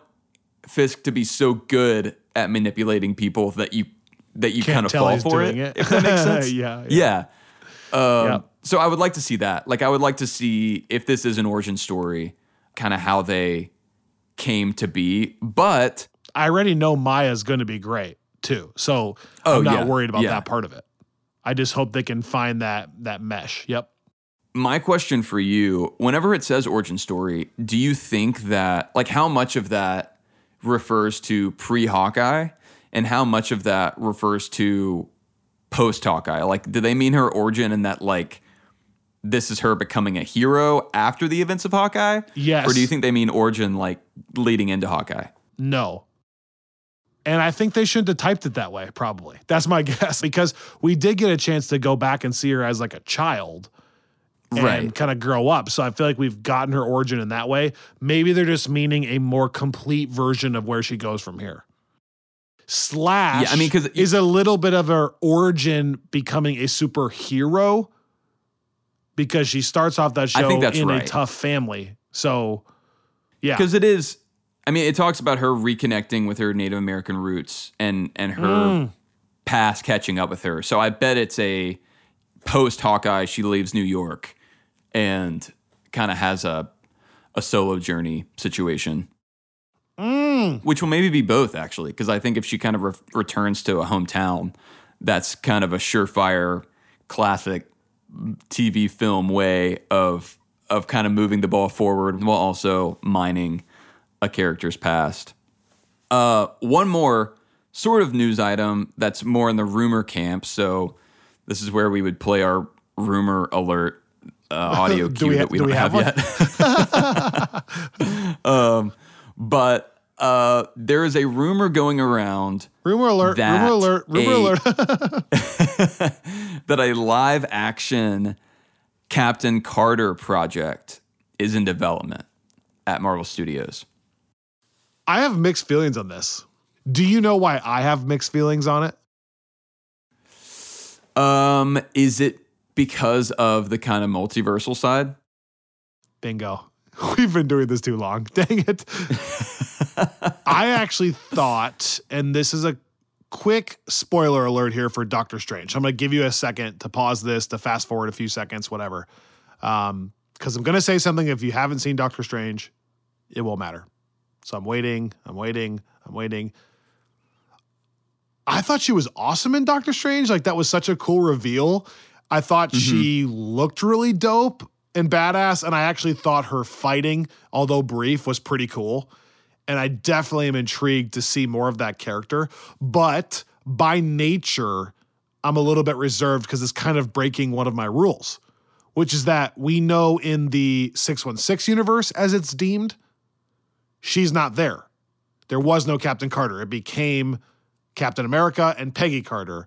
Fisk to be so good at manipulating people that you that you Can't kind of fall for it, it. If that makes sense. Yeah, Yeah. Um, Yeah. So I would like to see that. Like I would like to see if this is an origin story, kind of how they came to be. But I already know Maya's going to be great too. So Oh, I'm not yeah, worried about that part of it. I just hope they can find that that mesh. Yep. my question for you, whenever it says origin story, do you think that like how much of that refers to pre Hawkeye and how much of that refers to post Hawkeye? Like, do they mean her origin and that like this is her becoming a hero after the events of Hawkeye? Yes. Or do you think they mean origin like leading into Hawkeye? No. And I think they shouldn't have typed it that way, probably. That's my guess, because we did get a chance to go back and see her as like a child and Right. kind of grow up. So I feel like we've gotten her origin in that way. Maybe they're just meaning a more complete version of where she goes from here. Slash Yeah, I mean, 'cause it- is a little bit of her origin becoming a superhero because she starts off that show in a tough family. So yeah. because it is i mean it talks about her reconnecting with her native american roots and and her Mm. past catching up with her so i bet it's a post hawkeye she leaves new york and kind of has a a solo journey situation Mm. which will maybe be both actually because i think if she kind of re- returns to a hometown that's kind of a surefire classic tv film way of of kind of moving the ball forward while also mining a character's past uh one more sort of news item that's more in the rumor camp. So this is where we would play our rumor alert uh, audio cue that we do don't we have, have yet. um, but uh, there is a rumor going around Rumor alert, rumor alert, rumor a- alert. that a live action Captain Carter project is in development at Marvel Studios. I have mixed feelings on this. Do you know why I have mixed feelings on it? Um, is it because of the kind of multiversal side? Bingo. We've been doing this too long. Dang it. I actually thought, and this is a quick spoiler alert here for Doctor Strange. I'm going to give you a second to pause this, to fast forward a few seconds, whatever. Um, because I'm going to say something. If you haven't seen Doctor Strange, it won't matter. So I'm waiting. I'm waiting. I'm waiting. I thought she was awesome in Doctor Strange. Like that was such a cool reveal. I thought mm-hmm. she looked really dope and badass, and I actually thought her fighting, although brief, was pretty cool. And I definitely am intrigued to see more of that character. But by nature, I'm a little bit reserved because it's kind of breaking one of my rules, which is that we know in the 616 universe, as it's deemed, she's not there. There was no Captain Carter. It became Captain America and Peggy Carter.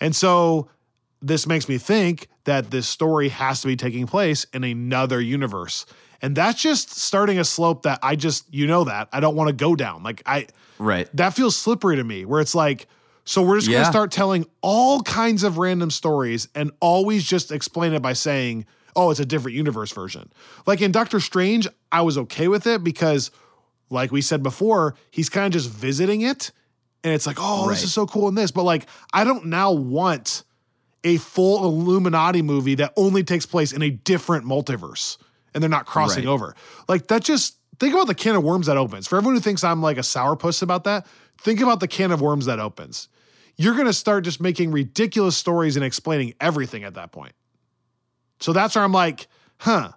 And so this makes me think that this story has to be taking place in another universe. And that's just starting a slope that I just, you know, that I don't want to go down. Like, I, Right. that feels slippery to me, where it's like, so we're just Yeah. going to start telling all kinds of random stories and always just explain it by saying, oh, it's a different universe version. Like in Doctor Strange, I was okay with it because, like we said before, he's kind of just visiting it. And it's like, oh, this is so cool in this. But like, I don't now want a full Illuminati movie that only takes place in a different multiverse and they're not crossing Right. over. Like, that just, think about the can of worms that opens. For everyone who thinks I'm like a sourpuss about that, think about the can of worms that opens. You're going to start just making ridiculous stories and explaining everything at that point. So that's where I'm like, huh,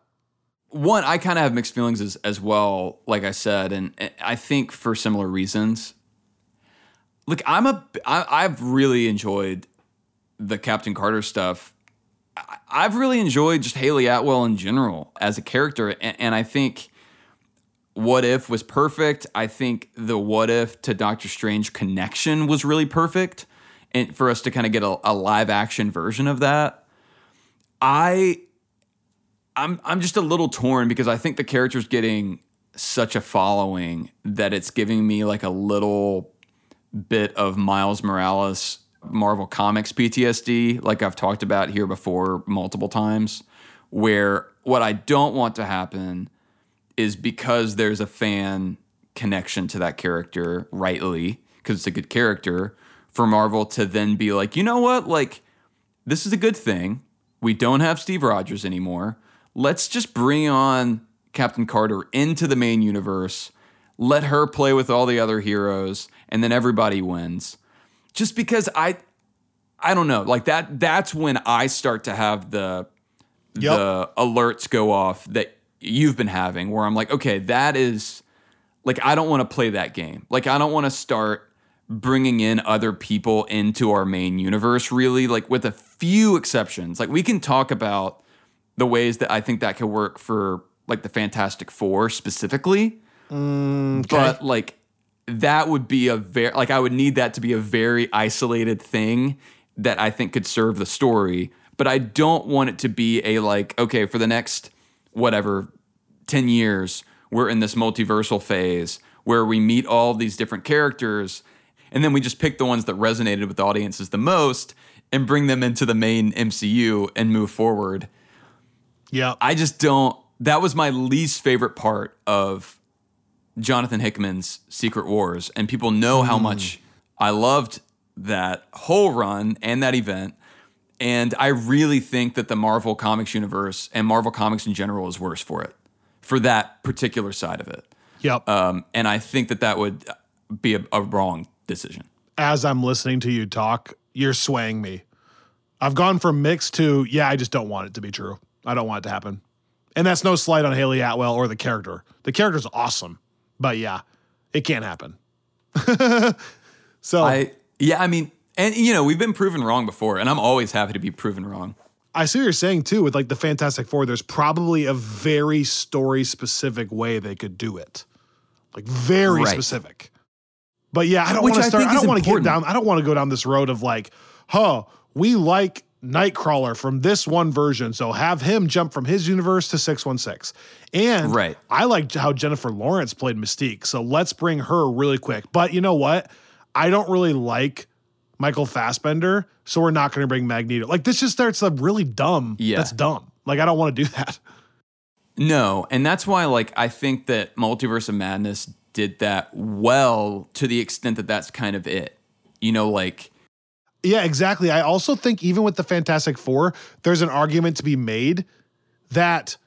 One, I kind of have mixed feelings as, as well, like I said, and I think for similar reasons. Look, I'm a, I, I've really enjoyed the Captain Carter stuff. I, I've really enjoyed just Hayley Atwell in general as a character, and, and I think What If was perfect. I think the What If to Doctor Strange connection was really perfect, and for us to kind of get a, a live action version of that. I I'm I'm just a little torn because I think the character's getting such a following that it's giving me like a little bit of Miles Morales Marvel Comics PTSD, like I've talked about here before multiple times, where what I don't want to happen is because there's a fan connection to that character, rightly, because it's a good character, for Marvel to then be like, you know what, like this is a good thing. We don't have Steve Rogers anymore. Let's just bring on Captain Carter into the main universe. Let her play with all the other heroes, and then everybody wins. Just because I, I don't know, like that. That's when I start to have the Yep. the alerts go off that you've been having, where I'm like, okay, that is like I don't want to play that game. Like I don't want to start bringing in other people into our main universe really like with a few exceptions. Like we can talk about the ways that I think that could work for like the Fantastic 4 specifically. Mm, but like that would be a very like I would need that to be a very isolated thing that I think could serve the story, but I don't want it to be a like okay, for the next whatever 10 years, we're in this multiversal phase where we meet all these different characters and then we just pick the ones that resonated with audiences the most and bring them into the main MCU and move forward. Yeah, I just don't. That was my least favorite part of Jonathan Hickman's Secret Wars, and people know how much I loved that whole run and that event. And I really think that the Marvel Comics universe and Marvel Comics in general is worse for it, for that particular side of it. yep. Um, and I think that that would be a, a wrong decision. as I'm listening to you talk, you're swaying me. I've gone from mixed to, yeah, I just don't want it to be true. I don't want it to happen. And that's no slight on Hayley Atwell or the character. The character's awesome, but yeah, it can't happen. So I yeah, I mean, and you know, we've been proven wrong before, and I'm always happy to be proven wrong. I see what you're saying too with like the Fantastic Four. There's probably a very story specific way they could do it, like very Right. specific. But yeah, I don't want to start. think I don't want to get down. I don't want to go down this road of like, huh, we like Nightcrawler from this one version, so have him jump from his universe to six one six. And Right. I liked how Jennifer Lawrence played Mystique, so let's bring her really quick. But you know what? I don't really like Michael Fassbender, so we're not going to bring Magneto. Like this just starts a really dumb. Yeah. that's dumb. Like I don't want to do that. No, and that's why like I think that Multiverse of Madness did that well to the extent that that's kind of it. You know, like Yeah, exactly. I also think even with the Fantastic Four, there's an argument to be made that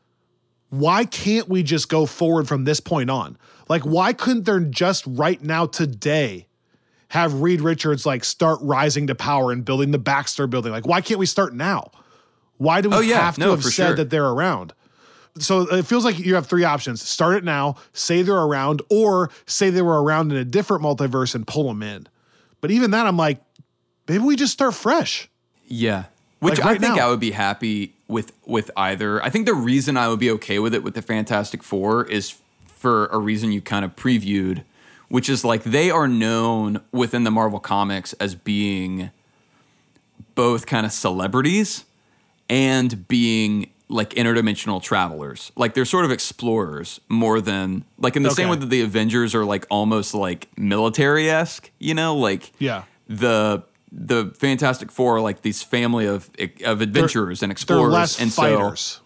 why can't we just go forward from this point on? Like, why couldn't there just right now today have Reed Richards like start rising to power and building the Baxter building? Like, why can't we start now? Why do we Oh, yeah. have to No, have said sure. that they're around? So it feels like you have three options: start it now, say they're around, or say they were around in a different multiverse and pull them in. But even that, I'm like, maybe we just start fresh. Yeah. Which Like I think now. I would be happy with with either. I think the reason I would be okay with it with the Fantastic Four is for a reason you kind of previewed, which is like they are known within the Marvel comics as being both kind of celebrities and being like interdimensional travelers. Like they're sort of explorers more than like in the same way that the Avengers are like almost like military esque, you know, like Yeah. the the Fantastic Four are like these family of of adventurers and They're explorers, less and so fighters.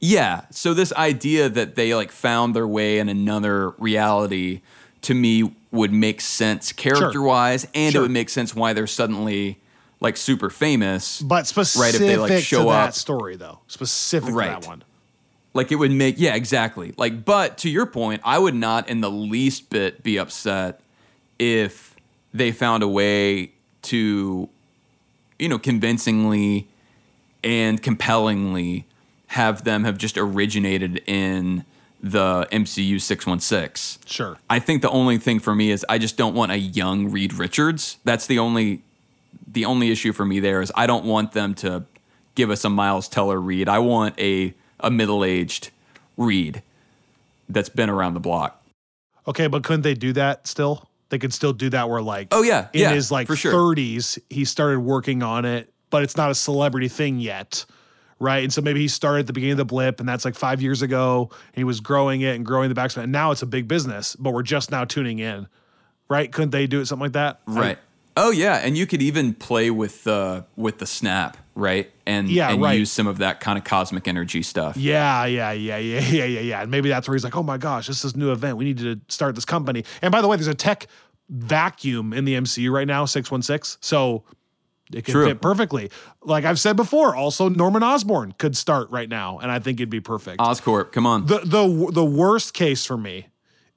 yeah, so this idea that they like found their way in another reality to me would make sense character wise, and Sure. it would make sense why they're suddenly like super famous. but specific Right, if they, like, show to up- that story, though, specific to that one. Like it would make yeah, exactly. Like, but to your point, I would not in the least bit be upset if they found a way to, you know, convincingly and compellingly have them have just originated in the MCU 616. Sure. I think the only thing for me is I just don't want a young Reed Richards. That's the only the only issue for me there is I don't want them to give us a Miles Teller Reed. I want a a middle-aged Reed that's been around the block. Okay, but couldn't they do that still? They could still do that where like Oh yeah, in yeah, his like for sure. 30s he started working on it, but it's not a celebrity thing yet. Right. And so maybe he started at the beginning of the blip and that's like five years ago. And he was growing it and growing the backspin. And now it's a big business, but we're just now tuning in. Right. Couldn't they do it something like that? Right. Oh yeah, and you could even play with the with the snap, right? And Yeah, and right. use some of that kind of cosmic energy stuff. Yeah, yeah, yeah, yeah, yeah, yeah, yeah. And maybe that's where he's like, oh my gosh, this is a new event. We need to start this company. And by the way, there's a tech vacuum in the MCU right now, 616. So it can True. fit perfectly. Like I've said before, also Norman Osborn could start right now, and I think it'd be perfect. Oscorp, come on. the the the worst case for me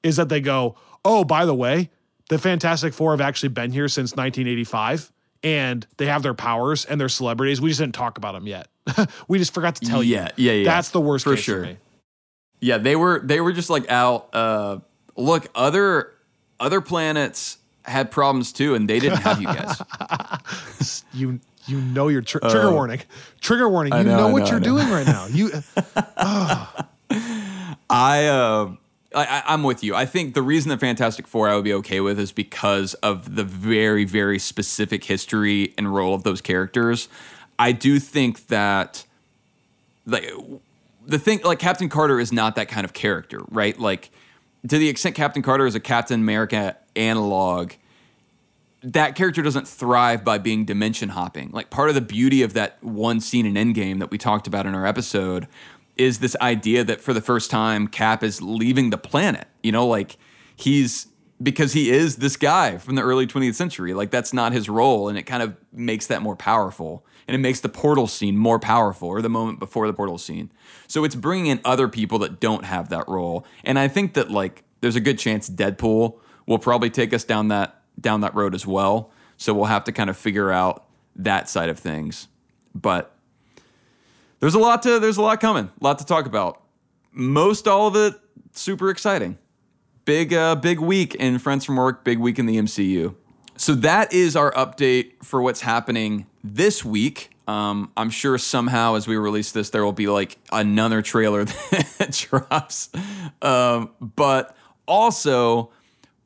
is that they go, oh, by the way, the Fantastic Four have actually been here since 1985. And they have their powers and their celebrities. We just didn't talk about them yet. we just forgot to tell Yeah, you. yeah, yeah. That's the worst For sure. for me. Yeah, they were they were just like out. Uh, look, other other planets had problems too, and they didn't have you guys. you you know your tr- trigger warning trigger warning you Uh, know, know, what know, you're know. doing right now you I, uh, I I'm with you. I think the reason the Fantastic Four I would be okay with is because of the very very specific history and role of those characters. I do think that like the thing like Captain Carter is not that kind of character, right? Like to the extent Captain Carter is a Captain America analog, that character doesn't thrive by being dimension hopping. Like part of the beauty of that one scene in Endgame that we talked about in our episode is this idea that for the first time Cap is leaving the planet. You know, like he's because he is this guy from the early 20th century. Like that's not his role and it kind of makes that more powerful. And it makes the portal scene more powerful or the moment before the portal scene. So it's bringing in other people that don't have that role. And I think that like there's a good chance Deadpool will probably take us down that down that road as well. So we'll have to kind of figure out that side of things. But there's a lot to there's a lot coming, a lot to talk about. Most all of it super exciting. Big uh big week in Friends from Work, big week in the MCU. So that is our update for what's happening this week. Um, I'm sure somehow as we release this, there will be like another trailer that drops. Um, but also,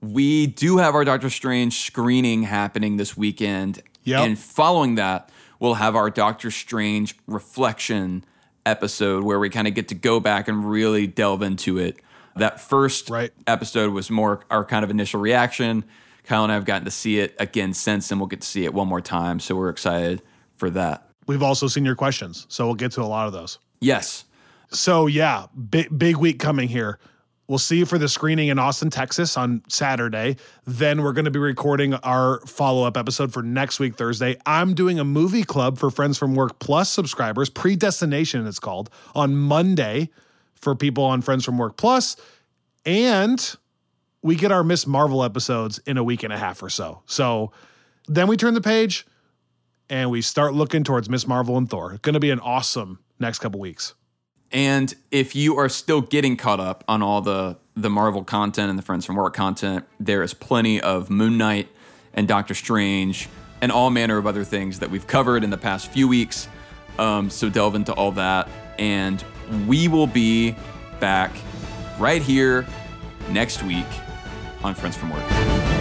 we do have our Doctor Strange screening happening this weekend. Yep. And following that, we'll have our Doctor Strange reflection episode where we kind of get to go back and really delve into it. That first Right. episode was more our kind of initial reaction. Kyle and I have gotten to see it again since, and we'll get to see it one more time. So we're excited for that. We've also seen your questions, so we'll get to a lot of those. Yes. So yeah, big big week coming here. We'll see you for the screening in Austin, Texas on Saturday. Then we're going to be recording our follow up episode for next week, Thursday. I'm doing a movie club for Friends from Work Plus subscribers, Predestination, it's called, on Monday for people on Friends from Work Plus. And we get our Ms. Marvel episodes in a week and a half or so. So then we turn the page and we start looking towards Ms. Marvel and Thor. It's Going to be an awesome next couple weeks. And if you are still getting caught up on all the the Marvel content and the Friends from Work content, there is plenty of Moon Knight and Doctor Strange and all manner of other things that we've covered in the past few weeks. Um, so delve into all that, and we will be back right here next week on Friends from Work.